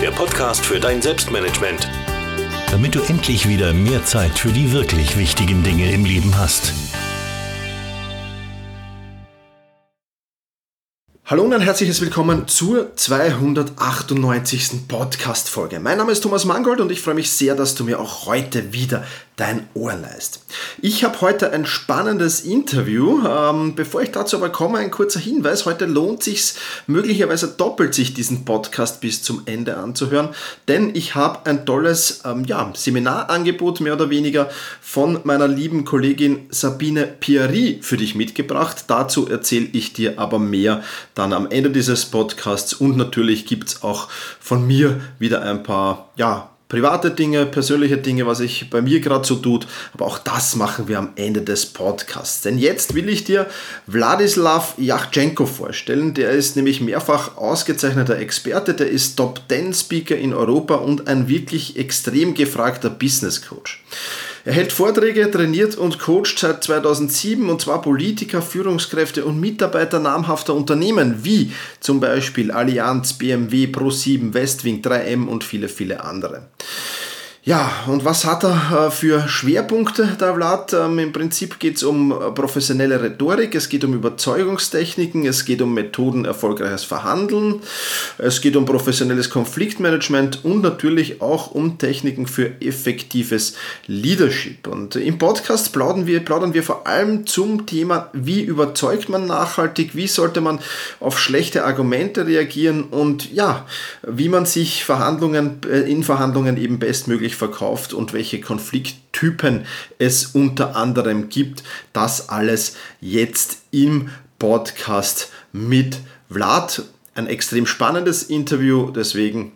der Podcast für dein Selbstmanagement. Damit du endlich wieder mehr Zeit für die wirklich wichtigen Dinge im Leben hast. Hallo und ein herzliches Willkommen zur 298. Podcast-Folge. Mein Name ist Thomas Mangold und ich freue mich sehr, dass du mir auch heute wieder dein Ohr leist. Ich habe heute ein spannendes Interview. Ähm, bevor ich dazu aber komme, ein kurzer Hinweis. Heute lohnt sich möglicherweise doppelt sich diesen Podcast bis zum Ende anzuhören, denn ich habe ein tolles ähm, ja, Seminarangebot mehr oder weniger von meiner lieben Kollegin Sabine Pieri für dich mitgebracht. Dazu erzähle ich dir aber mehr dann am Ende dieses Podcasts und natürlich gibt es auch von mir wieder ein paar ja, private Dinge, persönliche Dinge, was ich bei mir gerade so tut, aber auch das machen wir am Ende des Podcasts. Denn jetzt will ich dir Wladislav Yachtschenko vorstellen. Der ist nämlich mehrfach ausgezeichneter Experte, der ist Top 10 Speaker in Europa und ein wirklich extrem gefragter Business Coach. Er hält Vorträge, trainiert und coacht seit 2007 und zwar Politiker, Führungskräfte und Mitarbeiter namhafter Unternehmen wie zum Beispiel Allianz, BMW, Pro7, Westwing, 3M und viele, viele andere. Ja, und was hat er äh, für Schwerpunkte, der Vlad? Ähm, Im Prinzip geht es um äh, professionelle Rhetorik, es geht um Überzeugungstechniken, es geht um Methoden erfolgreiches Verhandeln, es geht um professionelles Konfliktmanagement und natürlich auch um Techniken für effektives Leadership. Und im Podcast plaudern wir, plaudern wir vor allem zum Thema, wie überzeugt man nachhaltig, wie sollte man auf schlechte Argumente reagieren und ja, wie man sich Verhandlungen, äh, in Verhandlungen eben bestmöglich verkauft und welche Konflikttypen es unter anderem gibt. Das alles jetzt im Podcast mit Vlad. Ein extrem spannendes Interview, deswegen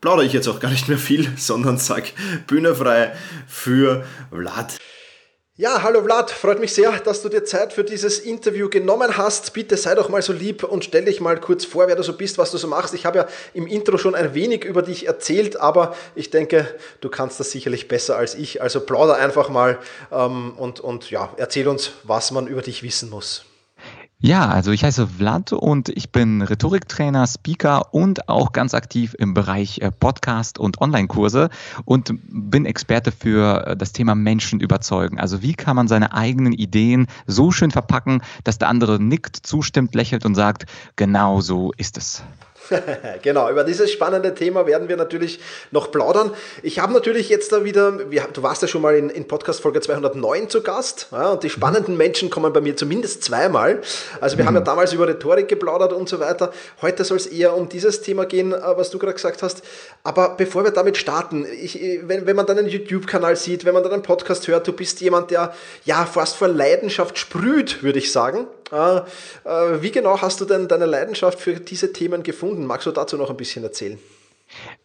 plaudere ich jetzt auch gar nicht mehr viel, sondern sag Bühne frei für Vlad. Ja, hallo Vlad, freut mich sehr, dass du dir Zeit für dieses Interview genommen hast. Bitte sei doch mal so lieb und stell dich mal kurz vor, wer du so bist, was du so machst. Ich habe ja im Intro schon ein wenig über dich erzählt, aber ich denke, du kannst das sicherlich besser als ich. Also plauder einfach mal ähm, und, und ja, erzähl uns, was man über dich wissen muss. Ja, also ich heiße Vlad und ich bin Rhetoriktrainer, Speaker und auch ganz aktiv im Bereich äh, Podcast und Online-Kurse und bin Experte für äh, das Thema Menschen überzeugen. Also wie kann man seine eigenen Ideen so schön verpacken, dass der andere nickt, zustimmt, lächelt und sagt, genau so ist es. genau, über dieses spannende Thema werden wir natürlich noch plaudern. Ich habe natürlich jetzt da wieder, du warst ja schon mal in, in Podcast Folge 209 zu Gast ja, und die spannenden Menschen kommen bei mir zumindest zweimal. Also wir mhm. haben ja damals über Rhetorik geplaudert und so weiter. Heute soll es eher um dieses Thema gehen, äh, was du gerade gesagt hast. Aber bevor wir damit starten, ich, wenn, wenn man dann einen YouTube-Kanal sieht, wenn man dann einen Podcast hört, du bist jemand, der ja fast vor Leidenschaft sprüht, würde ich sagen. Äh, äh, wie genau hast du denn deine Leidenschaft für diese Themen gefunden? Magst du dazu noch ein bisschen erzählen?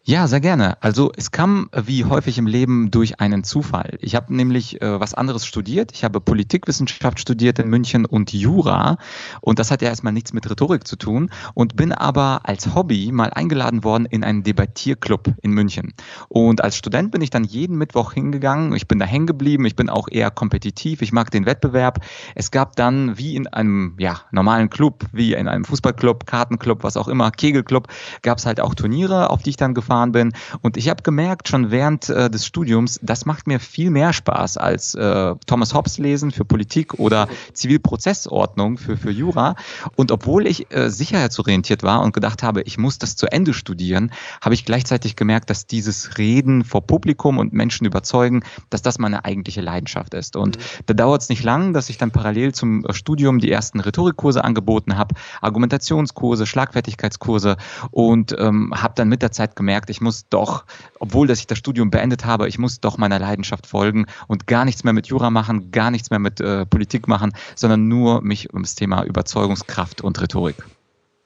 Ja, sehr gerne. Also es kam wie häufig im Leben durch einen Zufall. Ich habe nämlich äh, was anderes studiert. Ich habe Politikwissenschaft studiert in München und Jura. Und das hat ja erstmal nichts mit Rhetorik zu tun. Und bin aber als Hobby mal eingeladen worden in einen Debattierclub in München. Und als Student bin ich dann jeden Mittwoch hingegangen. Ich bin da hängen geblieben. Ich bin auch eher kompetitiv. Ich mag den Wettbewerb. Es gab dann wie in einem ja, normalen Club, wie in einem Fußballclub, Kartenclub, was auch immer, Kegelclub, gab es halt auch Turniere, auf die ich dann gefahren gefahren bin. Und ich habe gemerkt, schon während äh, des Studiums, das macht mir viel mehr Spaß als äh, Thomas Hobbes lesen für Politik oder Zivilprozessordnung für, für Jura. Und obwohl ich äh, sicherheitsorientiert war und gedacht habe, ich muss das zu Ende studieren, habe ich gleichzeitig gemerkt, dass dieses Reden vor Publikum und Menschen überzeugen, dass das meine eigentliche Leidenschaft ist. Und mhm. da dauert es nicht lang, dass ich dann parallel zum äh, Studium die ersten Rhetorikkurse angeboten habe, Argumentationskurse, Schlagfertigkeitskurse und ähm, habe dann mit der Zeit gemerkt, gemerkt, ich muss doch, obwohl dass ich das Studium beendet habe, ich muss doch meiner Leidenschaft folgen und gar nichts mehr mit Jura machen, gar nichts mehr mit äh, Politik machen, sondern nur mich um das Thema Überzeugungskraft und Rhetorik.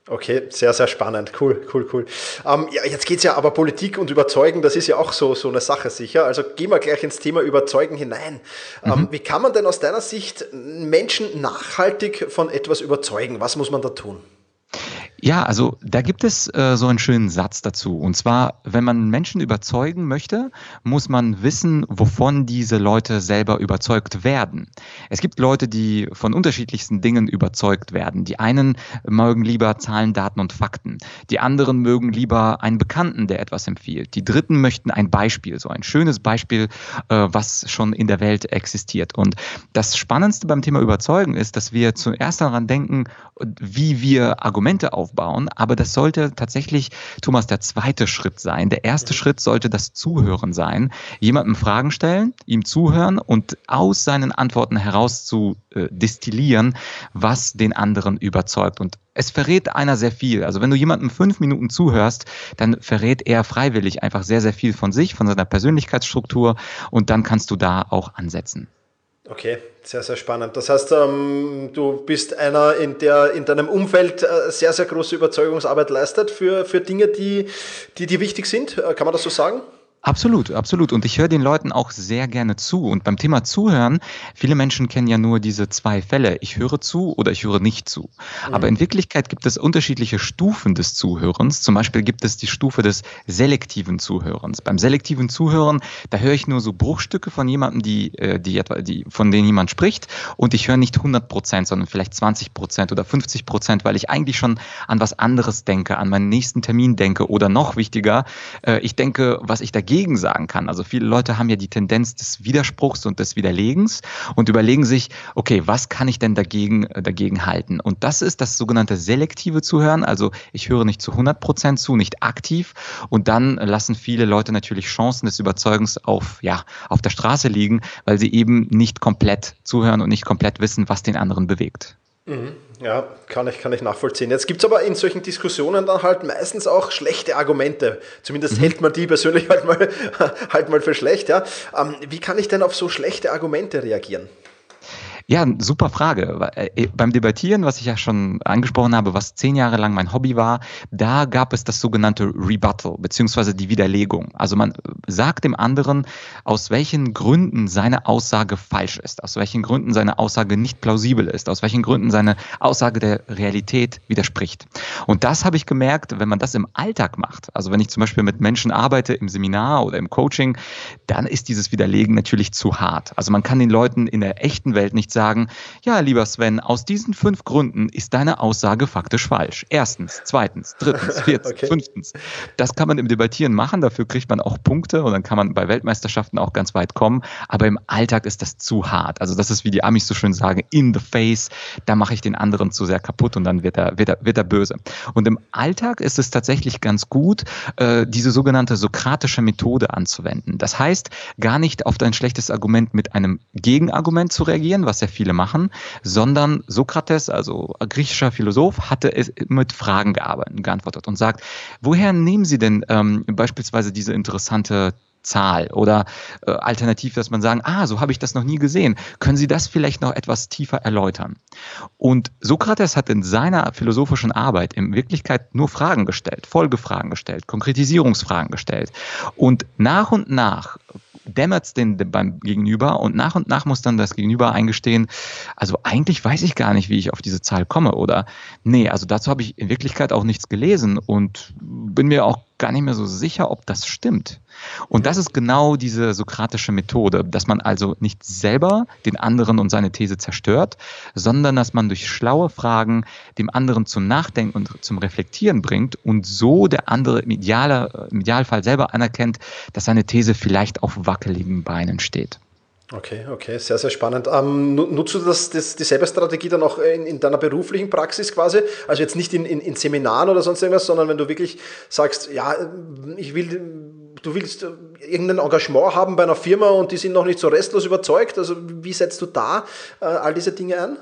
Okay, sehr, sehr spannend. Cool, cool, cool. Ähm, ja, jetzt geht es ja aber Politik und Überzeugen, das ist ja auch so, so eine Sache sicher. Also gehen wir gleich ins Thema Überzeugen hinein. Ähm, mhm. wie kann man denn aus deiner Sicht Menschen nachhaltig von etwas überzeugen? Was muss man da tun? Ja, also da gibt es äh, so einen schönen Satz dazu. Und zwar, wenn man Menschen überzeugen möchte, muss man wissen, wovon diese Leute selber überzeugt werden. Es gibt Leute, die von unterschiedlichsten Dingen überzeugt werden. Die einen mögen lieber Zahlen, Daten und Fakten. Die anderen mögen lieber einen Bekannten, der etwas empfiehlt. Die dritten möchten ein Beispiel, so ein schönes Beispiel, äh, was schon in der Welt existiert. Und das Spannendste beim Thema Überzeugen ist, dass wir zuerst daran denken, wie wir Argumente auf aufbauen. Aber das sollte tatsächlich, Thomas, der zweite Schritt sein. Der erste Schritt sollte das Zuhören sein. Jemandem Fragen stellen, ihm zuhören und aus seinen Antworten heraus zu äh, destillieren, was den anderen überzeugt. Und es verrät einer sehr viel. Also wenn du jemandem fünf Minuten zuhörst, dann verrät er freiwillig einfach sehr, sehr viel von sich, von seiner Persönlichkeitsstruktur und dann kannst du da auch ansetzen. Okay, sehr, sehr spannend. Das heißt, ähm, du bist einer, in der in deinem Umfeld äh, sehr, sehr große Überzeugungsarbeit leistet für, für Dinge, die, die wichtig sind. Äh, kann man das so sagen? Absolut, absolut. Und ich höre den Leuten auch sehr gerne zu. Und beim Thema Zuhören, viele Menschen kennen ja nur diese zwei Fälle. Ich höre zu oder ich höre nicht zu. Mhm. Aber in Wirklichkeit gibt es unterschiedliche Stufen des Zuhörens. Zum Beispiel gibt es die Stufe des selektiven Zuhörens. Beim selektiven Zuhören, da höre ich nur so Bruchstücke von jemandem, die, äh, die, etwa, die, von denen jemand spricht. Und ich höre nicht 100 Prozent, sondern vielleicht 20 Prozent oder 50 Prozent, weil ich eigentlich schon an was anderes denke, an meinen nächsten Termin denke oder noch wichtiger, äh, ich denke, was ich dagegen dagegen sagen kann. Also viele Leute haben ja die Tendenz des Widerspruchs und des Widerlegens und überlegen sich, okay, was kann ich denn dagegen, äh, dagegen halten? Und das ist das sogenannte selektive Zuhören. Also ich höre nicht zu 100 Prozent zu, nicht aktiv. Und dann lassen viele Leute natürlich Chancen des Überzeugens auf, ja, auf der Straße liegen, weil sie eben nicht komplett zuhören und nicht komplett wissen, was den anderen bewegt. Mhm. Ja, kann ich, kann ich nachvollziehen. Jetzt gibt es aber in solchen Diskussionen dann halt meistens auch schlechte Argumente. Zumindest mhm. hält man die persönlich halt mal, halt mal für schlecht. Ja. Ähm, wie kann ich denn auf so schlechte Argumente reagieren? Ja, super Frage. Äh, beim Debattieren, was ich ja schon angesprochen habe, was zehn Jahre lang mein Hobby war, da gab es das sogenannte Rebuttal, beziehungsweise die Widerlegung. Also man sagt dem anderen, aus welchen Gründen seine Aussage falsch ist, aus welchen Gründen seine Aussage nicht plausibel ist, aus welchen Gründen seine Aussage der Realität widerspricht. Und das habe ich gemerkt, wenn man das im Alltag macht, also wenn ich zum Beispiel mit Menschen arbeite im Seminar oder im Coaching, dann ist dieses Widerlegen natürlich zu hart. Also man kann den Leuten in der echten Welt nicht sagen, sagen, ja, lieber Sven, aus diesen fünf Gründen ist deine Aussage faktisch falsch. Erstens, zweitens, drittens, viertens, okay. fünftens. Das kann man im Debattieren machen, dafür kriegt man auch Punkte und dann kann man bei Weltmeisterschaften auch ganz weit kommen. Aber im Alltag ist das zu hart. Also das ist, wie die Amis so schön sagen, in the face. Da mache ich den anderen zu sehr kaputt und dann wird er, wird er, wird er böse. Und im Alltag ist es tatsächlich ganz gut, äh, diese sogenannte sokratische Methode anzuwenden. Das heißt, gar nicht auf dein schlechtes Argument mit einem Gegenargument zu reagieren, was ja viele machen, sondern Sokrates, also griechischer Philosoph, hatte es mit Fragen geantwortet und sagt, woher nehmen Sie denn ähm, beispielsweise diese interessante Zahl oder äh, alternativ, dass man sagen, ah, so habe ich das noch nie gesehen. Können Sie das vielleicht noch etwas tiefer erläutern? Und Sokrates hat in seiner philosophischen Arbeit in Wirklichkeit nur Fragen gestellt, Folgefragen gestellt, Konkretisierungsfragen gestellt. Und nach und nach dämmert es den beim Gegenüber und nach und nach muss dann das Gegenüber eingestehen, also eigentlich weiß ich gar nicht, wie ich auf diese Zahl komme oder nee, also dazu habe ich in Wirklichkeit auch nichts gelesen und bin mir auch gar nicht mehr so sicher, ob das stimmt. Und das ist genau diese sokratische Methode, dass man also nicht selber den anderen und seine These zerstört, sondern dass man durch schlaue Fragen dem anderen zum Nachdenken und zum Reflektieren bringt und so der andere im, Idealer, im Idealfall selber anerkennt, dass seine These vielleicht auf wackeligen Beinen steht. Okay, okay, sehr, sehr spannend. Ähm, nutzt du das, das, dieselbe Strategie dann auch in, in, deiner beruflichen Praxis quasi? Also jetzt nicht in, in, in, Seminaren oder sonst irgendwas, sondern wenn du wirklich sagst, ja, ich will, du willst irgendein Engagement haben bei einer Firma und die sind noch nicht so restlos überzeugt. Also wie setzt du da äh, all diese Dinge an?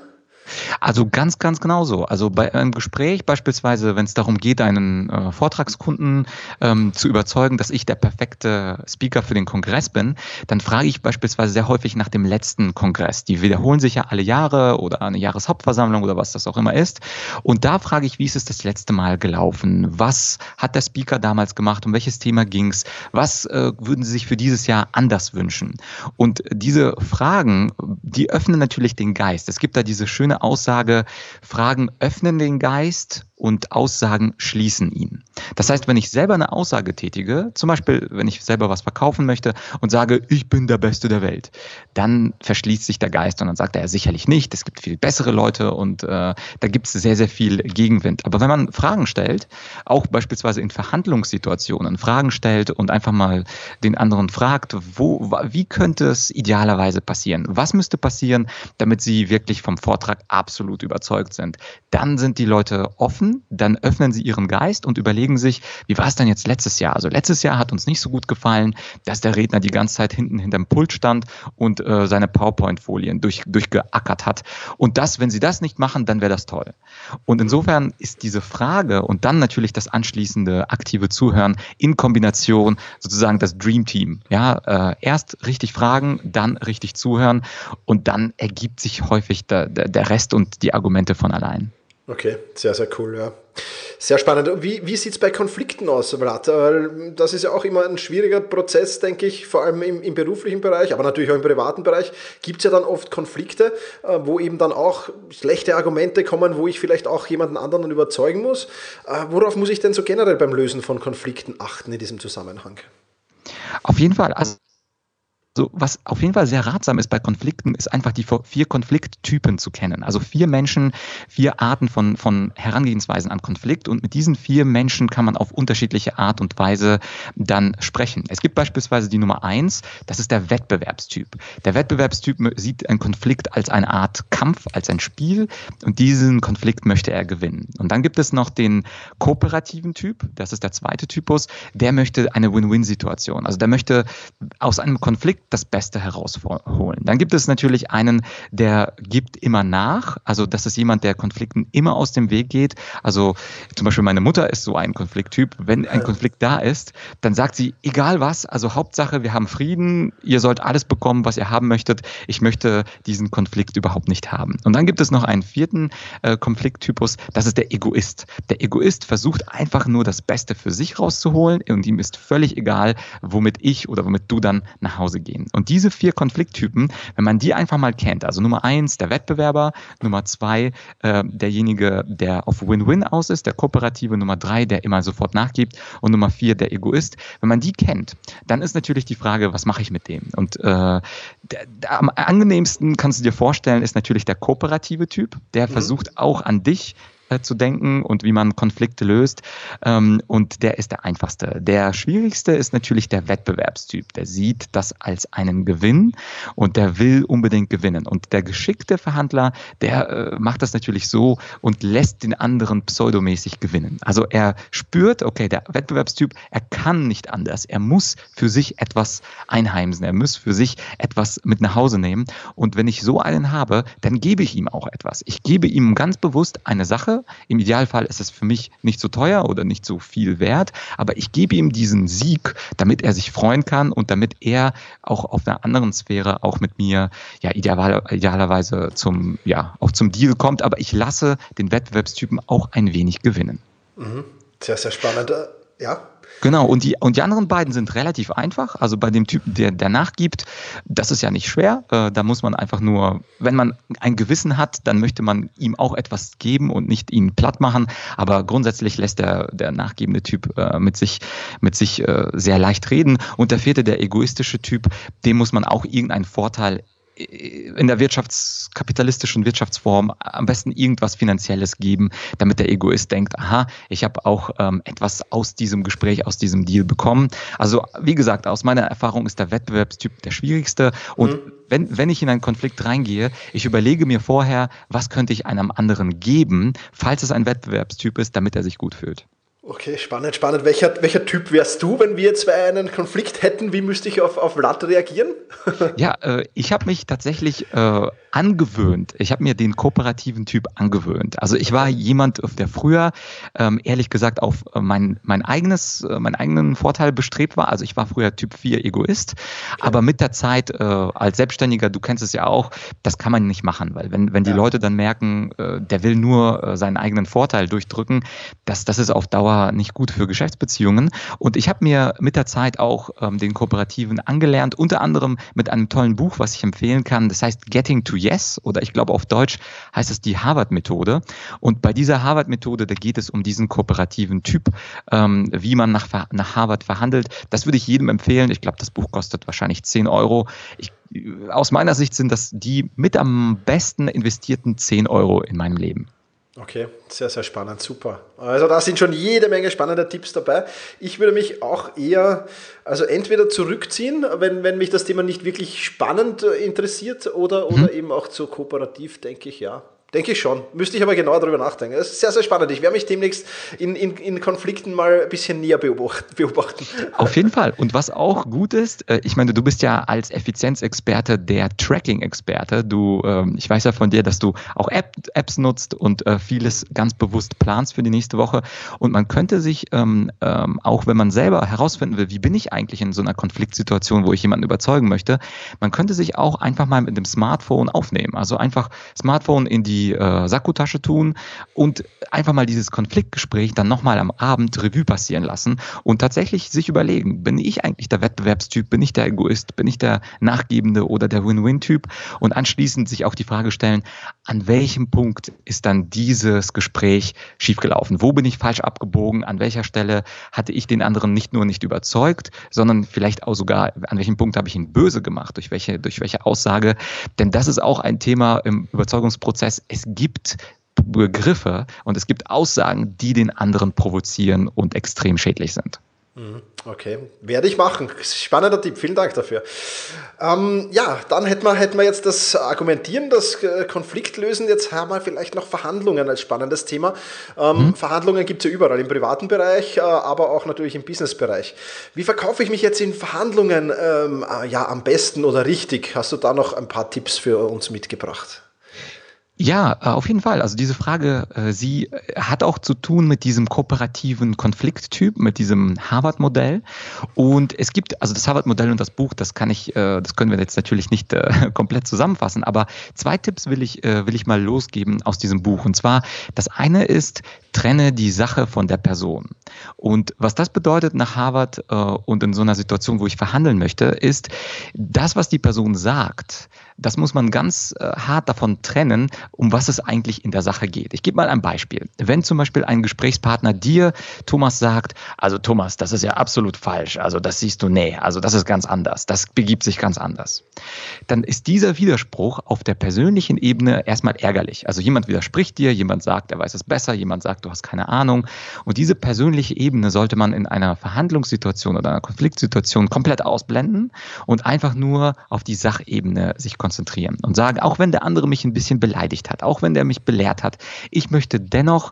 Also ganz, ganz genauso. Also bei einem Gespräch beispielsweise, wenn es darum geht, einen äh, Vortragskunden ähm, zu überzeugen, dass ich der perfekte Speaker für den Kongress bin, dann frage ich beispielsweise sehr häufig nach dem letzten Kongress. Die wiederholen sich ja alle Jahre oder eine Jahreshauptversammlung oder was das auch immer ist. Und da frage ich, wie ist es das letzte Mal gelaufen? Was hat der Speaker damals gemacht? Um welches Thema ging es? Was äh, würden Sie sich für dieses Jahr anders wünschen? Und diese Fragen, die öffnen natürlich den Geist. Es gibt da diese schöne Aussage, Fragen öffnen den Geist und Aussagen schließen ihn. Das heißt, wenn ich selber eine Aussage tätige, zum Beispiel, wenn ich selber was verkaufen möchte und sage, ich bin der Beste der Welt, dann verschließt sich der Geist und dann sagt er sicherlich nicht, es gibt viel bessere Leute und äh, da gibt es sehr, sehr viel Gegenwind. Aber wenn man Fragen stellt, auch beispielsweise in Verhandlungssituationen Fragen stellt und einfach mal den anderen fragt, wo, wie könnte es idealerweise passieren? Was müsste passieren, damit sie wirklich vom Vortrag absolut überzeugt sind? Dann sind die Leute offen dann öffnen sie ihren Geist und überlegen sich, wie war es denn jetzt letztes Jahr? Also letztes Jahr hat uns nicht so gut gefallen, dass der Redner die ganze Zeit hinten hinterm Pult stand und äh, seine PowerPoint-Folien durch, durchgeackert hat. Und das, wenn sie das nicht machen, dann wäre das toll. Und insofern ist diese Frage und dann natürlich das anschließende aktive Zuhören in Kombination sozusagen das Dream Team. Ja, äh, erst richtig fragen, dann richtig zuhören und dann ergibt sich häufig der, der, der Rest und die Argumente von allein. Okay, sehr, sehr cool, ja. Sehr spannend. Wie, wie sieht es bei Konflikten aus, Vlad? Das ist ja auch immer ein schwieriger Prozess, denke ich, vor allem im, im beruflichen Bereich, aber natürlich auch im privaten Bereich. Gibt es ja dann oft Konflikte, äh, wo eben dann auch schlechte Argumente kommen, wo ich vielleicht auch jemanden anderen überzeugen muss. Äh, worauf muss ich denn so generell beim Lösen von Konflikten achten in diesem Zusammenhang? Auf jeden Fall. Also so, was auf jeden Fall sehr ratsam ist bei Konflikten, ist einfach die vier Konflikttypen zu kennen. Also vier Menschen, vier Arten von, von Herangehensweisen an Konflikt und mit diesen vier Menschen kann man auf unterschiedliche Art und Weise dann sprechen. Es gibt beispielsweise die Nummer eins, das ist der Wettbewerbstyp. Der Wettbewerbstyp sieht einen Konflikt als eine Art Kampf, als ein Spiel und diesen Konflikt möchte er gewinnen. Und dann gibt es noch den kooperativen Typ, das ist der zweite Typus, der möchte eine Win-Win-Situation. Also der möchte aus einem Konflikt das Beste herausholen. Dann gibt es natürlich einen, der gibt immer nach. Also das ist jemand, der Konflikten immer aus dem Weg geht. Also zum Beispiel meine Mutter ist so ein Konflikttyp. Wenn ein Konflikt da ist, dann sagt sie, egal was, also Hauptsache, wir haben Frieden, ihr sollt alles bekommen, was ihr haben möchtet. Ich möchte diesen Konflikt überhaupt nicht haben. Und dann gibt es noch einen vierten äh, Konflikttypus, das ist der Egoist. Der Egoist versucht einfach nur das Beste für sich rauszuholen und ihm ist völlig egal, womit ich oder womit du dann nach Hause gehst gehen. Und diese vier Konflikttypen, wenn man die einfach mal kennt, also Nummer eins, der Wettbewerber, Nummer zwei, äh, derjenige, der auf Win-Win aus ist, der Kooperative, Nummer drei, der immer sofort nachgibt und Nummer vier, der Egoist. Wenn man die kennt, dann ist natürlich die Frage, was mache ich mit dem? Und äh, der, der, am angenehmsten kannst du dir vorstellen, ist natürlich der kooperative Typ, der mhm. versucht auch an dich äh, zu denken und wie man Konflikte löst. Ähm, und der ist der einfachste. Der schwierigste ist natürlich der Wettbewerbstyp. Der sieht das als einen Gewinn und der will unbedingt gewinnen. Und der geschickte Verhandler, der äh, macht das natürlich so und lässt den anderen pseudomäßig gewinnen. Also er spürt, okay, der Wettbewerbstyp, er kann nicht anders. Er muss für sich etwas einheimsen. Er muss für sich etwas mit nach Hause nehmen. Und wenn ich so einen habe, dann gebe ich ihm auch etwas. Ich gebe ihm ganz bewusst eine Sache, im Idealfall ist es für mich nicht so teuer oder nicht so viel wert, aber ich gebe ihm diesen Sieg, damit er sich freuen kann und damit er auch auf einer anderen Sphäre auch mit mir ja ideal, idealerweise zum ja auch zum Deal kommt, aber ich lasse den Wettbewerbstypen auch ein wenig gewinnen. Mhm. Sehr, sehr spannend. Ja. Genau, und die, und die anderen beiden sind relativ einfach. Also bei dem Typen, der, der nachgibt, das ist ja nicht schwer. Äh, da muss man einfach nur, wenn man ein Gewissen hat, dann möchte man ihm auch etwas geben und nicht ihn platt machen. Aber grundsätzlich lässt der, der nachgebende Typ äh, mit sich, mit sich äh, sehr leicht reden. Und der vierte, der egoistische Typ, dem muss man auch irgendeinen Vorteil in der wirtschaftskapitalistischen Wirtschaftsform am besten irgendwas Finanzielles geben, damit der Egoist denkt, aha, ich habe auch ähm, etwas aus diesem Gespräch, aus diesem Deal bekommen. Also wie gesagt, aus meiner Erfahrung ist der Wettbewerbstyp der schwierigste und mhm. wenn, wenn ich in einen Konflikt reingehe, ich überlege mir vorher, was könnte ich einem anderen geben, falls es ein Wettbewerbstyp ist, damit er sich gut fühlt. Okay, spannend, spannend. Welcher, welcher Typ wärst du, wenn wir zwei einen Konflikt hätten? Wie müsste ich auf, auf Vlad reagieren? ja, äh, ich habe mich tatsächlich äh, angewöhnt. Ich habe mir den kooperativen Typ angewöhnt. Also ich war jemand, der früher ähm, ehrlich gesagt auf äh, mein, mein eigenes, äh, meinen eigenen Vorteil bestrebt war. Also ich war früher Typ 4 Egoist. Okay. Aber mit der Zeit äh, als Selbstständiger, du kennst es ja auch, das kann man nicht machen, weil wenn, wenn die ja. Leute dann merken, äh, der will nur äh, seinen eigenen Vorteil durchdrücken, das, das ist auf Dauer nicht gut für Geschäftsbeziehungen. Und ich habe mir mit der Zeit auch ähm, den Kooperativen angelernt, unter anderem mit einem tollen Buch, was ich empfehlen kann. Das heißt Getting to Yes oder ich glaube auf Deutsch heißt es die Harvard-Methode. Und bei dieser Harvard-Methode, da geht es um diesen kooperativen Typ, ähm, wie man nach, nach Harvard verhandelt. Das würde ich jedem empfehlen. Ich glaube, das Buch kostet wahrscheinlich 10 Euro. Ich aus meiner Sicht sind das die mit am besten investierten 10 Euro in meinem Leben. Okay, sehr, sehr spannend, super. Also da sind schon jede Menge spannender Tipps dabei. Ich würde mich auch eher, also entweder zurückziehen, wenn, wenn mich das Thema nicht wirklich spannend äh, interessiert oder, oder mhm. eben auch zu kooperativ, denke ich, ja. Denke ich schon. Müsste ich aber genauer darüber nachdenken. Das ist sehr, sehr spannend. Ich werde mich demnächst in, in, in Konflikten mal ein bisschen näher beobachten. Auf jeden Fall. Und was auch gut ist, äh, ich meine, du bist ja als Effizienzexperte der Tracking-Experte. Du, ähm, ich weiß ja von dir, dass du auch App, Apps nutzt und äh, vieles ganz bewusst planst für die nächste Woche. Und man könnte sich, ähm, ähm, auch wenn man selber herausfinden will, wie bin ich eigentlich in so einer Konfliktsituation, wo ich jemanden überzeugen möchte, man könnte sich auch einfach mal mit dem Smartphone aufnehmen. Also einfach Smartphone in die die äh, Sakkotasche tun und einfach mal dieses Konfliktgespräch dann nochmal am Abend Revue passieren lassen und tatsächlich sich überlegen, bin ich eigentlich der Wettbewerbstyp, bin ich der Egoist, bin ich der Nachgebende oder der Win-Win-Typ und anschließend sich auch die Frage stellen, an welchem Punkt ist dann dieses Gespräch schiefgelaufen? Wo bin ich falsch abgebogen? An welcher Stelle hatte ich den anderen nicht nur nicht überzeugt, sondern vielleicht auch sogar, an welchem Punkt habe ich ihn böse gemacht? Durch welche, durch welche Aussage? Denn das ist auch ein Thema im Überzeugungsprozess es gibt Begriffe und es gibt Aussagen, die den anderen provozieren und extrem schädlich sind. Mhm. Okay, werde ich machen. Spannender Tipp, vielen Dank dafür. Ähm, ja, dann hätten wir, hätten wir jetzt das Argumentieren, das äh, Konfliktlösen. Jetzt haben wir vielleicht noch Verhandlungen als spannendes Thema. Ähm, mhm. Verhandlungen gibt es ja überall, im privaten Bereich, äh, aber auch natürlich im Businessbereich. Wie verkaufe ich mich jetzt in Verhandlungen ähm, äh, ja, am besten oder richtig? Hast du da noch ein paar Tipps für uns mitgebracht? Ja, äh, auf jeden Fall. Also diese Frage, äh, sie äh, hat auch zu tun mit diesem kooperativen Konflikttyp, mit diesem Harvard-Modell. Und es gibt, also das Harvard-Modell und das Buch, das kann ich, das können wir jetzt natürlich nicht komplett zusammenfassen, aber zwei Tipps will ich, will ich mal losgeben aus diesem Buch. Und zwar, das eine ist, trenne die Sache von der Person. Und was das bedeutet nach Harvard und in so einer Situation, wo ich verhandeln möchte, ist, das, was die Person sagt, das muss man ganz hart davon trennen, um was es eigentlich in der Sache geht. Ich gebe mal ein Beispiel. Wenn zum Beispiel ein Gesprächspartner dir, Thomas, sagt, also Thomas, das ist ja absolut falsch, also das siehst du, nee, also das ist ganz anders, das begibt sich ganz anders, dann ist dieser Widerspruch auf der persönlichen Ebene erstmal ärgerlich. Also jemand widerspricht dir, jemand sagt, er weiß es besser, jemand sagt, du hast keine Ahnung. Und diese persönliche Ebene sollte man in einer Verhandlungssituation oder einer Konfliktsituation komplett ausblenden und einfach nur auf die Sachebene sich konzentrieren und sagen, auch wenn der andere mich ein bisschen beleidigt hat, auch wenn der mich belehrt hat, ich möchte dennoch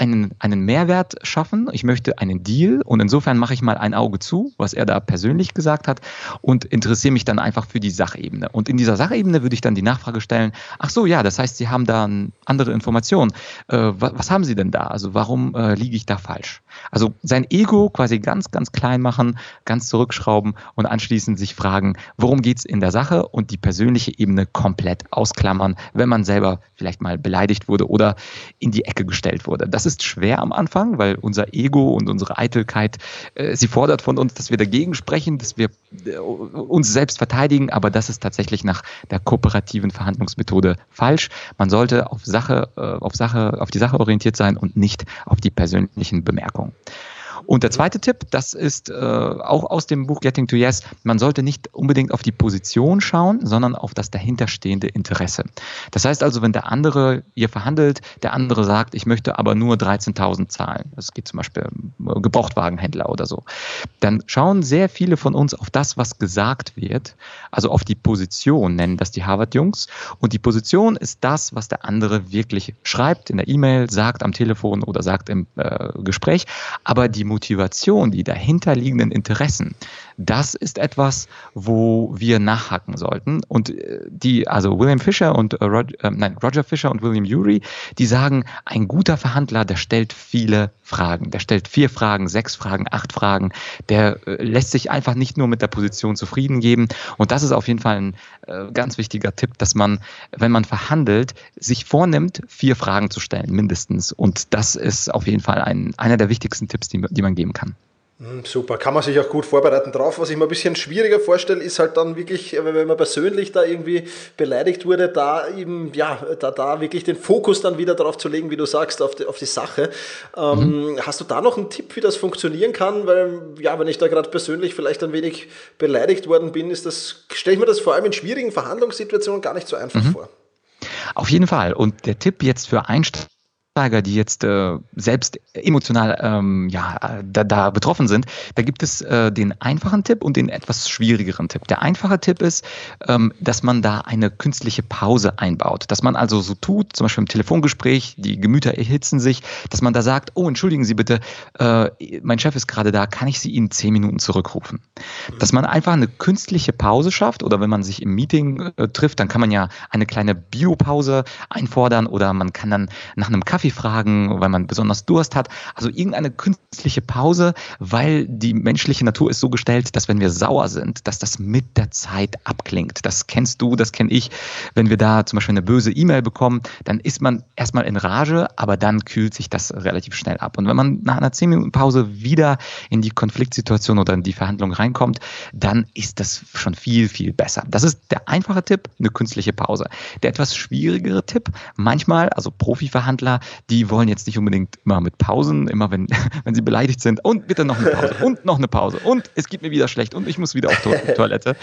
einen, einen Mehrwert schaffen, ich möchte einen Deal und insofern mache ich mal ein Auge zu, was er da persönlich gesagt hat und interessiere mich dann einfach für die Sachebene. Und in dieser Sachebene würde ich dann die Nachfrage stellen, ach so, ja, das heißt, Sie haben da andere Informationen. Äh, was, was, haben Sie denn da? Also warum äh, liege ich da falsch? Also sein Ego quasi ganz, ganz klein machen, ganz zurückschrauben und anschließend sich fragen, worum geht es in der Sache und die persönliche Ebene komplett ausklammern, wenn man selber vielleicht mal beleidigt wurde oder in die Ecke gestellt wurde. Das ist schwer am Anfang, weil unser Ego und unsere Eitelkeit, äh, sie fordert von uns, dass wir dagegen sprechen, dass wir äh, uns selbst verteidigen, aber das ist tatsächlich nach der kooperativen Verhandlungsmethode falsch. Man sollte auf Sache, äh, auf Sache, auf die Sache orientiert sein und nicht auf die persönlichen Bemerkungen. Und der zweite Tipp, das ist äh, auch aus dem Buch Getting to Yes, man sollte nicht unbedingt auf die Position schauen, sondern auf das dahinterstehende Interesse. Das heißt also, wenn der andere ihr verhandelt, der andere sagt, ich möchte aber nur 13.000 zahlen, das geht zum Beispiel um Gebrauchtwagenhändler oder so, dann schauen sehr viele von uns auf das, was gesagt wird, also auf die Position, nennen das die Harvard-Jungs. Und die Position ist das, was der andere wirklich schreibt in der E-Mail, sagt am Telefon oder sagt im äh, Gespräch. Aber die Motivation, die dahinterliegenden Interessen, das ist etwas, wo wir nachhaken sollten. Und äh, die, also William Fisher und äh, Roger, äh, nein, Roger Fisher und William Urey, die sagen, ein guter Verhandler, der stellt viele Fragen. Der stellt vier Fragen, sechs Fragen, acht Fragen. Der äh, lässt sich einfach nicht nur mit der Position zufrieden geben. Und das ist auf jeden Fall ein äh, ganz wichtiger Tipp, dass man, wenn man verhandelt, sich vornimmt, vier Fragen zu stellen, mindestens. Und das ist auf jeden Fall ein, einer der wichtigsten Tipps, die, die man geben kann. Hm, super, kann man sich auch gut vorbereiten drauf. Was ich mir ein bisschen schwieriger vorstelle, ist halt dann wirklich, äh, wenn man persönlich da irgendwie beleidigt wurde, da eben, ja, da, da wirklich den Fokus dann wieder darauf zu legen, wie du sagst, auf die, auf die Sache. Ähm, mhm. Hast du da noch einen Tipp, wie das funktionieren kann? Weil, ja, wenn ich da gerade persönlich vielleicht ein wenig beleidigt worden bin, ist das, stelle ich mir das vor allem in schwierigen Verhandlungssituationen gar nicht so einfach mhm. vor. Auf jeden Fall. Und der Tipp jetzt für Einsteiger, Einsteiger, die jetzt äh, selbst emotional ähm, ja, da, da betroffen sind, da gibt es äh, den einfachen Tipp und den etwas schwierigeren Tipp. Der einfache Tipp ist, ähm, dass man da eine künstliche Pause einbaut. Dass man also so tut, zum Beispiel im Telefongespräch, die Gemüter erhitzen sich, dass man da sagt, oh, entschuldigen Sie bitte, äh, mein Chef ist gerade da, kann ich Sie in zehn Minuten zurückrufen? Dass man einfach eine künstliche Pause schafft oder wenn man sich im Meeting äh, trifft, dann kann man ja eine kleine Biopause einfordern oder man kann dann nach einem Kaffee Kaffee fragen, weil man besonders Durst hat. Also irgendeine künstliche Pause, weil die menschliche Natur ist so gestellt, dass wenn wir sauer sind, dass das mit der Zeit abklingt. Das kennst du, das kenne ich. Wenn wir da zum Beispiel eine böse E-Mail bekommen, dann ist man erstmal in Rage, aber dann kühlt sich das relativ schnell ab. Und wenn man nach einer 10 Minuten Pause wieder in die Konfliktsituation oder in die Verhandlung reinkommt, dann ist das schon viel, viel besser. Das ist der einfache Tipp, eine künstliche Pause. Der etwas schwierigere Tipp, manchmal, also Profiverhandler, die wollen jetzt nicht unbedingt immer mit Pausen, immer wenn, wenn sie beleidigt sind und bitte noch eine Pause und noch eine Pause und es geht mir wieder schlecht und ich muss wieder auf die Toilette.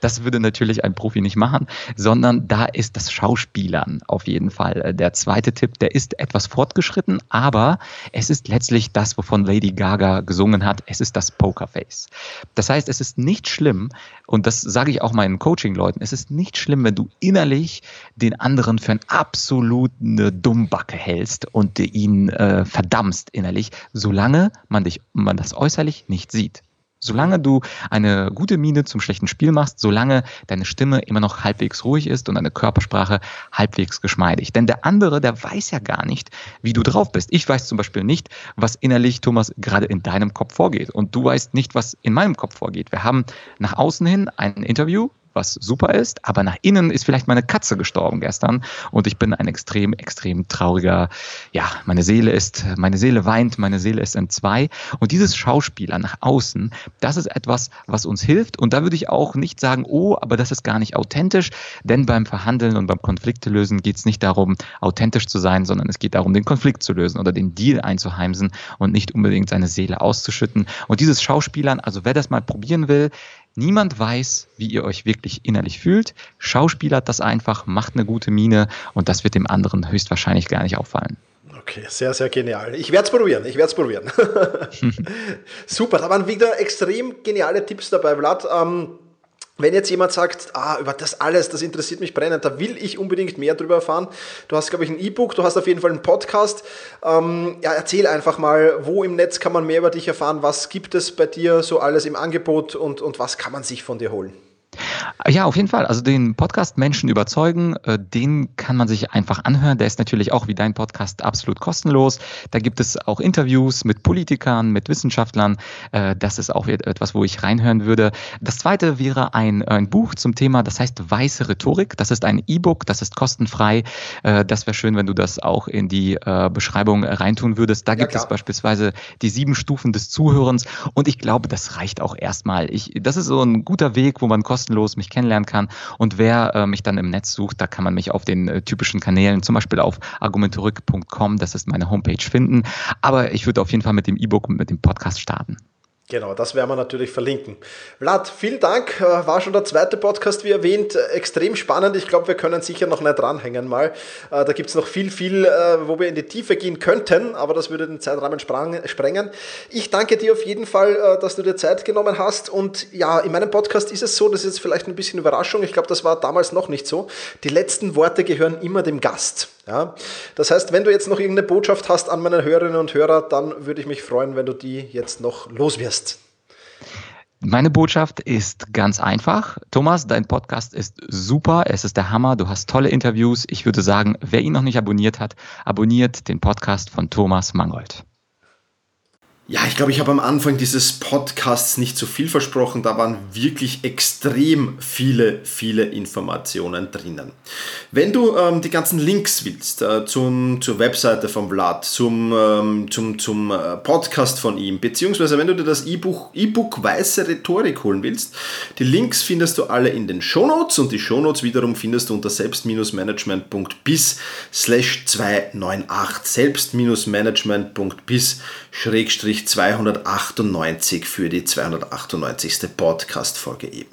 Das würde natürlich ein Profi nicht machen, sondern da ist das Schauspielern auf jeden Fall der zweite Tipp. Der ist etwas fortgeschritten, aber es ist letztlich das, wovon Lady Gaga gesungen hat. Es ist das Pokerface. Das heißt, es ist nicht schlimm, und das sage ich auch meinen Coaching-Leuten, es ist nicht schlimm, wenn du innerlich den anderen für eine absolute Dummbacke hältst und ihn äh, verdammst innerlich, solange man dich, man das äußerlich nicht sieht. Solange du eine gute Miene zum schlechten Spiel machst, solange deine Stimme immer noch halbwegs ruhig ist und deine Körpersprache halbwegs geschmeidig. Denn der andere, der weiß ja gar nicht, wie du drauf bist. Ich weiß zum Beispiel nicht, was innerlich, Thomas, gerade in deinem Kopf vorgeht. Und du weißt nicht, was in meinem Kopf vorgeht. Wir haben nach außen hin ein Interview, was super ist, aber nach innen ist vielleicht meine Katze gestorben gestern und ich bin ein extrem, extrem trauriger, ja, meine Seele ist, meine Seele weint, meine Seele ist in zwei. Und dieses Schauspieler nach außen, das ist etwas, was uns hilft. Und da würde ich auch nicht sagen, oh, aber das ist gar nicht authentisch, denn beim Verhandeln und beim Konflikte lösen geht es nicht darum, authentisch zu sein, sondern es geht darum, den Konflikt zu lösen oder den Deal einzuheimsen und nicht unbedingt seine Seele auszuschütten. Und dieses Schauspielern, also wer das mal probieren will, Niemand weiß, wie ihr euch wirklich innerlich fühlt. Schauspielert das einfach, macht eine gute Miene und das wird dem anderen höchstwahrscheinlich gar nicht auffallen. Okay, sehr, sehr genial. Ich werde es probieren, ich werde es probieren. Super, da waren wieder extrem geniale Tipps dabei, Vlad. Ähm, wenn jetzt jemand sagt, ah, über das alles, das interessiert mich brennend, da will ich unbedingt mehr darüber erfahren. Du hast, glaube ich, ein E-Book, du hast auf jeden Fall einen Podcast. Ähm, ja, erzähl einfach mal, wo im Netz kann man mehr über dich erfahren? Was gibt es bei dir so alles im Angebot und, und was kann man sich von dir holen? Ja, auf jeden Fall. Also den Podcast Menschen überzeugen, äh, den kann man sich einfach anhören. Der ist natürlich auch wie dein Podcast absolut kostenlos. Da gibt es auch Interviews mit Politikern, mit Wissenschaftlern. Äh, das ist auch etwas, wo ich reinhören würde. Das zweite wäre ein, ein Buch zum Thema, das heißt Weiße Rhetorik. Das ist ein E-Book, das ist kostenfrei. Äh, das wäre schön, wenn du das auch in die Beschreibung reintun würdest. Da gibt ja, es beispielsweise die sieben Stufen des Zuhörens. Und ich glaube, das reicht auch erstmal. Ich, das ist so ein guter Weg, wo man kostenlos mich kennenlernen kann. Und wer äh, mich dann im Netz sucht, da kann man mich auf den äh, typischen Kanälen, zum Beispiel auf argumentorück.com, das ist meine Homepage, finden. Aber ich würde auf jeden Fall mit dem E-Book und mit dem Podcast starten. Genau, das werden wir natürlich verlinken. Vlad, vielen Dank. Äh, war schon der zweite Podcast, wie erwähnt. Äh, extrem spannend. Ich glaube, wir können sicher noch nicht dranhängen mal. Äh, da gibt es noch viel, viel, wo wir in die Tiefe gehen könnten, aber das würde den Zeitrahmen sprengen. Ich danke dir auf jeden Fall, dass du dir Zeit genommen hast. Und ja, in meinem Podcast ist es so, das ist jetzt vielleicht ein bisschen Überraschung. Ich glaube, das war damals noch nicht so. Die letzten Worte gehören immer dem Gast. Ja? Das heißt, wenn du jetzt noch irgendeine Botschaft hast an meine Hörerinnen und Hörer, dann würde ich mich freuen, wenn du die jetzt noch loswirst. Meine Botschaft ist ganz einfach. Thomas, dein Podcast ist super. Es ist der Hammer. Du hast tolle Interviews. Ich würde sagen, wer ihn noch nicht abonniert hat, abonniert den Podcast von Thomas Mangold. Ja, ich glaube, ich habe am Anfang dieses Podcasts nicht zu viel versprochen. Da waren wirklich extrem viele, viele Informationen drinnen. Wenn du ähm, die ganzen Links willst äh, zum, zur Webseite von Vlad, zum, ähm, zum, zum äh, Podcast von ihm, beziehungsweise wenn du dir das E-Book e Weiße Rhetorik holen willst, die Links findest du alle in den Shownotes und die Shownotes wiederum findest du unter selbst-management.bis slash 298 selbst-management.bis schrägstrich 298 für die 298. Podcast-Folge eben.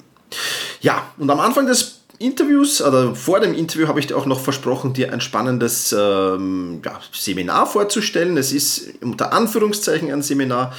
Ja, und am Anfang des Interviews oder vor dem Interview habe ich dir auch noch versprochen, dir ein spannendes ähm, ja, Seminar vorzustellen. Es ist unter Anführungszeichen ein Seminar.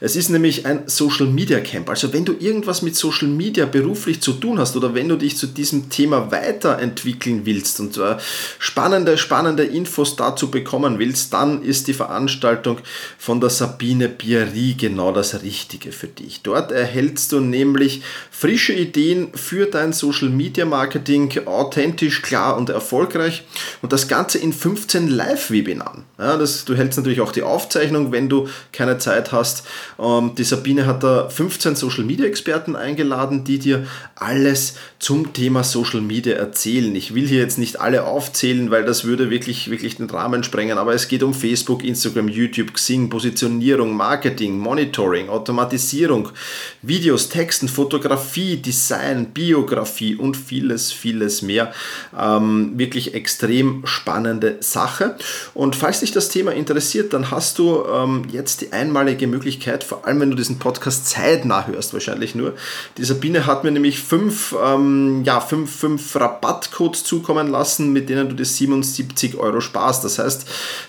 Es ist nämlich ein Social Media Camp. Also wenn du irgendwas mit Social Media beruflich zu tun hast oder wenn du dich zu diesem Thema weiterentwickeln willst und äh, spannende, spannende Infos dazu bekommen willst, dann ist die Veranstaltung von der Sabine Bieri genau das Richtige für dich. Dort erhältst du nämlich frische Ideen für dein Social Media Marketing Marketing authentisch, klar und erfolgreich und das Ganze in 15 Live-Webinaren. Ja, du hältst natürlich auch die Aufzeichnung, wenn du keine Zeit hast. Ähm, die Sabine hat da 15 Social-Media-Experten eingeladen, die dir alles zum Thema Social Media erzählen. Ich will hier jetzt nicht alle aufzählen, weil das würde wirklich, wirklich den Rahmen sprengen, aber es geht um Facebook, Instagram, YouTube, Xing, Positionierung, Marketing, Monitoring, Automatisierung, Videos, Texten, Fotografie, Design, Biografie und vieles vieles, vieles mehr. Ähm, wirklich extrem spannende Sache. Und falls dich das Thema interessiert, dann hast du ähm, jetzt die einmalige Möglichkeit, vor allem wenn du diesen Podcast zeitnah hörst, wahrscheinlich nur. Die Sabine hat mir nämlich fünf, ähm, ja, fünf, fünf Rabattcodes zukommen lassen, mit denen du die 77 Euro sparst. Das heißt,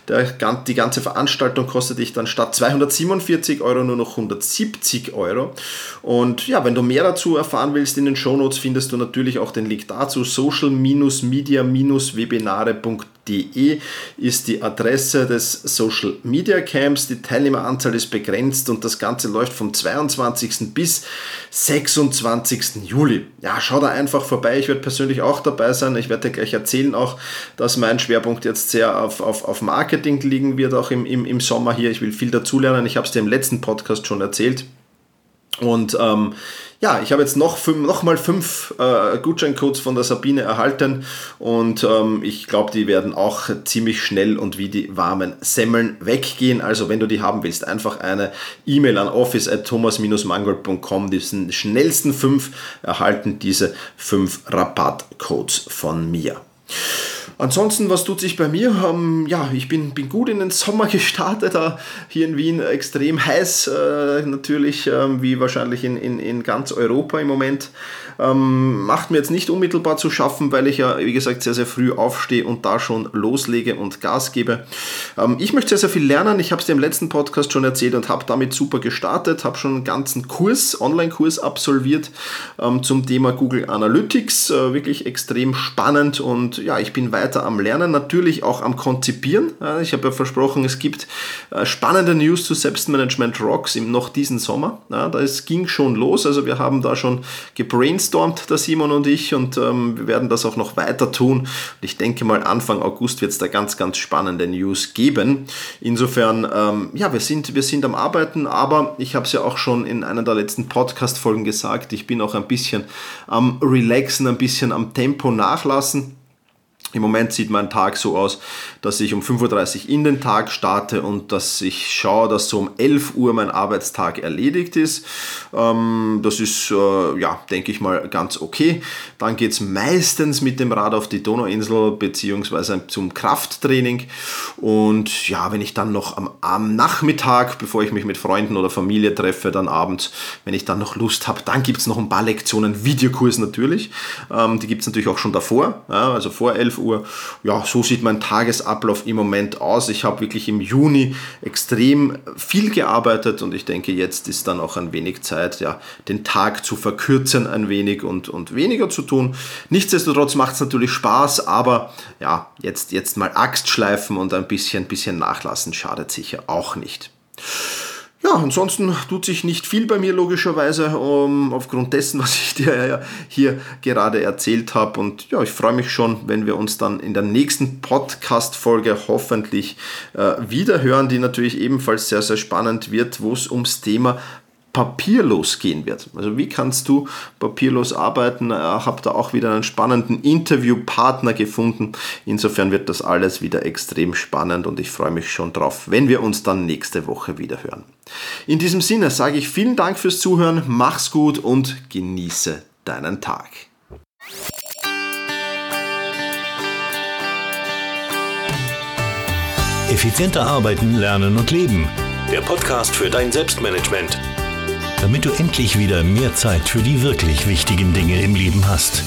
der, die ganze Veranstaltung kostet dich dann statt 247 Euro nur noch 170 Euro. Und ja, wenn du mehr dazu erfahren willst, in den Shownotes findest du natürlich auch den Link Link dazu social-media-webinare.de ist die Adresse des Social Media Camps. Die Teilnehmeranzahl ist begrenzt und das Ganze läuft vom 22. bis 26. Juli. Ja, schau da einfach vorbei. Ich werde persönlich auch dabei sein. Ich werde dir gleich erzählen auch, dass mein Schwerpunkt jetzt sehr auf, auf, auf Marketing liegen wird, auch im, im, im Sommer hier. Ich will viel dazulernen. Ich habe es dir im letzten Podcast schon erzählt. Und ähm, ja, ich habe jetzt noch, fünf, noch mal fünf äh, Gutscheincodes von der Sabine erhalten und ähm, ich glaube, die werden auch ziemlich schnell und wie die warmen Semmeln weggehen. Also wenn du die haben willst, einfach eine E-Mail an office at thomas-mangold.com. Diesen schnellsten fünf erhalten diese fünf Rabattcodes von mir. Ansonsten, was tut sich bei mir? Ähm, ja, ich bin, bin gut in den Sommer gestartet, da hier in Wien extrem heiß, äh, natürlich, äh, wie wahrscheinlich in, in, in ganz Europa im Moment. Ähm, macht mir jetzt nicht unmittelbar zu schaffen, weil ich ja, wie gesagt, sehr, sehr früh aufstehe und da schon loslege und Gas gebe. Ähm, ich möchte sehr, sehr viel lernen. Ich habe es dir im letzten Podcast schon erzählt und habe damit super gestartet, habe schon einen ganzen Kurs, Online-Kurs absolviert ähm, zum Thema Google Analytics. Äh, wirklich extrem spannend und ja, ich bin weiter weiter am Lernen, natürlich auch am Konzipieren. Ich habe ja versprochen, es gibt äh, spannende News zu Selbstmanagement Rocks im noch diesen Sommer. Das ging schon los, also wir haben da schon gebrainstormt, der Simon und ich, und ähm, wir werden das auch noch weiter tun. Ich denke mal, Anfang August wird es da ganz, ganz spannende News geben. Insofern, ähm, ja, wir sind, wir sind am Arbeiten, aber ich habe es ja auch schon in einer der letzten Podcast-Folgen gesagt, ich bin auch ein bisschen am Relaxen, ein bisschen am Tempo nachlassen. Im Moment sieht mein Tag so aus, dass ich um 5.30 Uhr in den Tag starte und dass ich schaue, dass so um 11 Uhr mein Arbeitstag erledigt ist. Ähm, das ist, äh, ja, denke ich mal, ganz okay. Dann geht es meistens mit dem Rad auf die Donauinsel bzw. zum Krafttraining. Und ja, wenn ich dann noch am, am Nachmittag, bevor ich mich mit Freunden oder Familie treffe, dann abends, wenn ich dann noch Lust habe, dann gibt es noch ein paar Lektionen, Videokurs natürlich. Ähm, die gibt es natürlich auch schon davor, also vor 11 Uhr. Ja, so sieht mein Tagesablauf im Moment aus. Ich habe wirklich im Juni extrem viel gearbeitet und ich denke, jetzt ist dann auch ein wenig Zeit, ja, den Tag zu verkürzen ein wenig und, und weniger zu tun. Nichtsdestotrotz macht es natürlich Spaß, aber ja, jetzt, jetzt mal Axt schleifen und ein bisschen, bisschen nachlassen schadet sicher auch nicht. Ja, ansonsten tut sich nicht viel bei mir logischerweise, um, aufgrund dessen, was ich dir ja hier gerade erzählt habe. Und ja, ich freue mich schon, wenn wir uns dann in der nächsten Podcast-Folge hoffentlich äh, wieder die natürlich ebenfalls sehr, sehr spannend wird, wo es ums Thema papierlos gehen wird. Also wie kannst du papierlos arbeiten? Ich äh, habe da auch wieder einen spannenden Interviewpartner gefunden. Insofern wird das alles wieder extrem spannend und ich freue mich schon drauf, wenn wir uns dann nächste Woche wieder hören. In diesem Sinne sage ich vielen Dank fürs Zuhören, mach's gut und genieße deinen Tag. Effizienter arbeiten, lernen und leben. Der Podcast für dein Selbstmanagement damit du endlich wieder mehr Zeit für die wirklich wichtigen Dinge im Leben hast.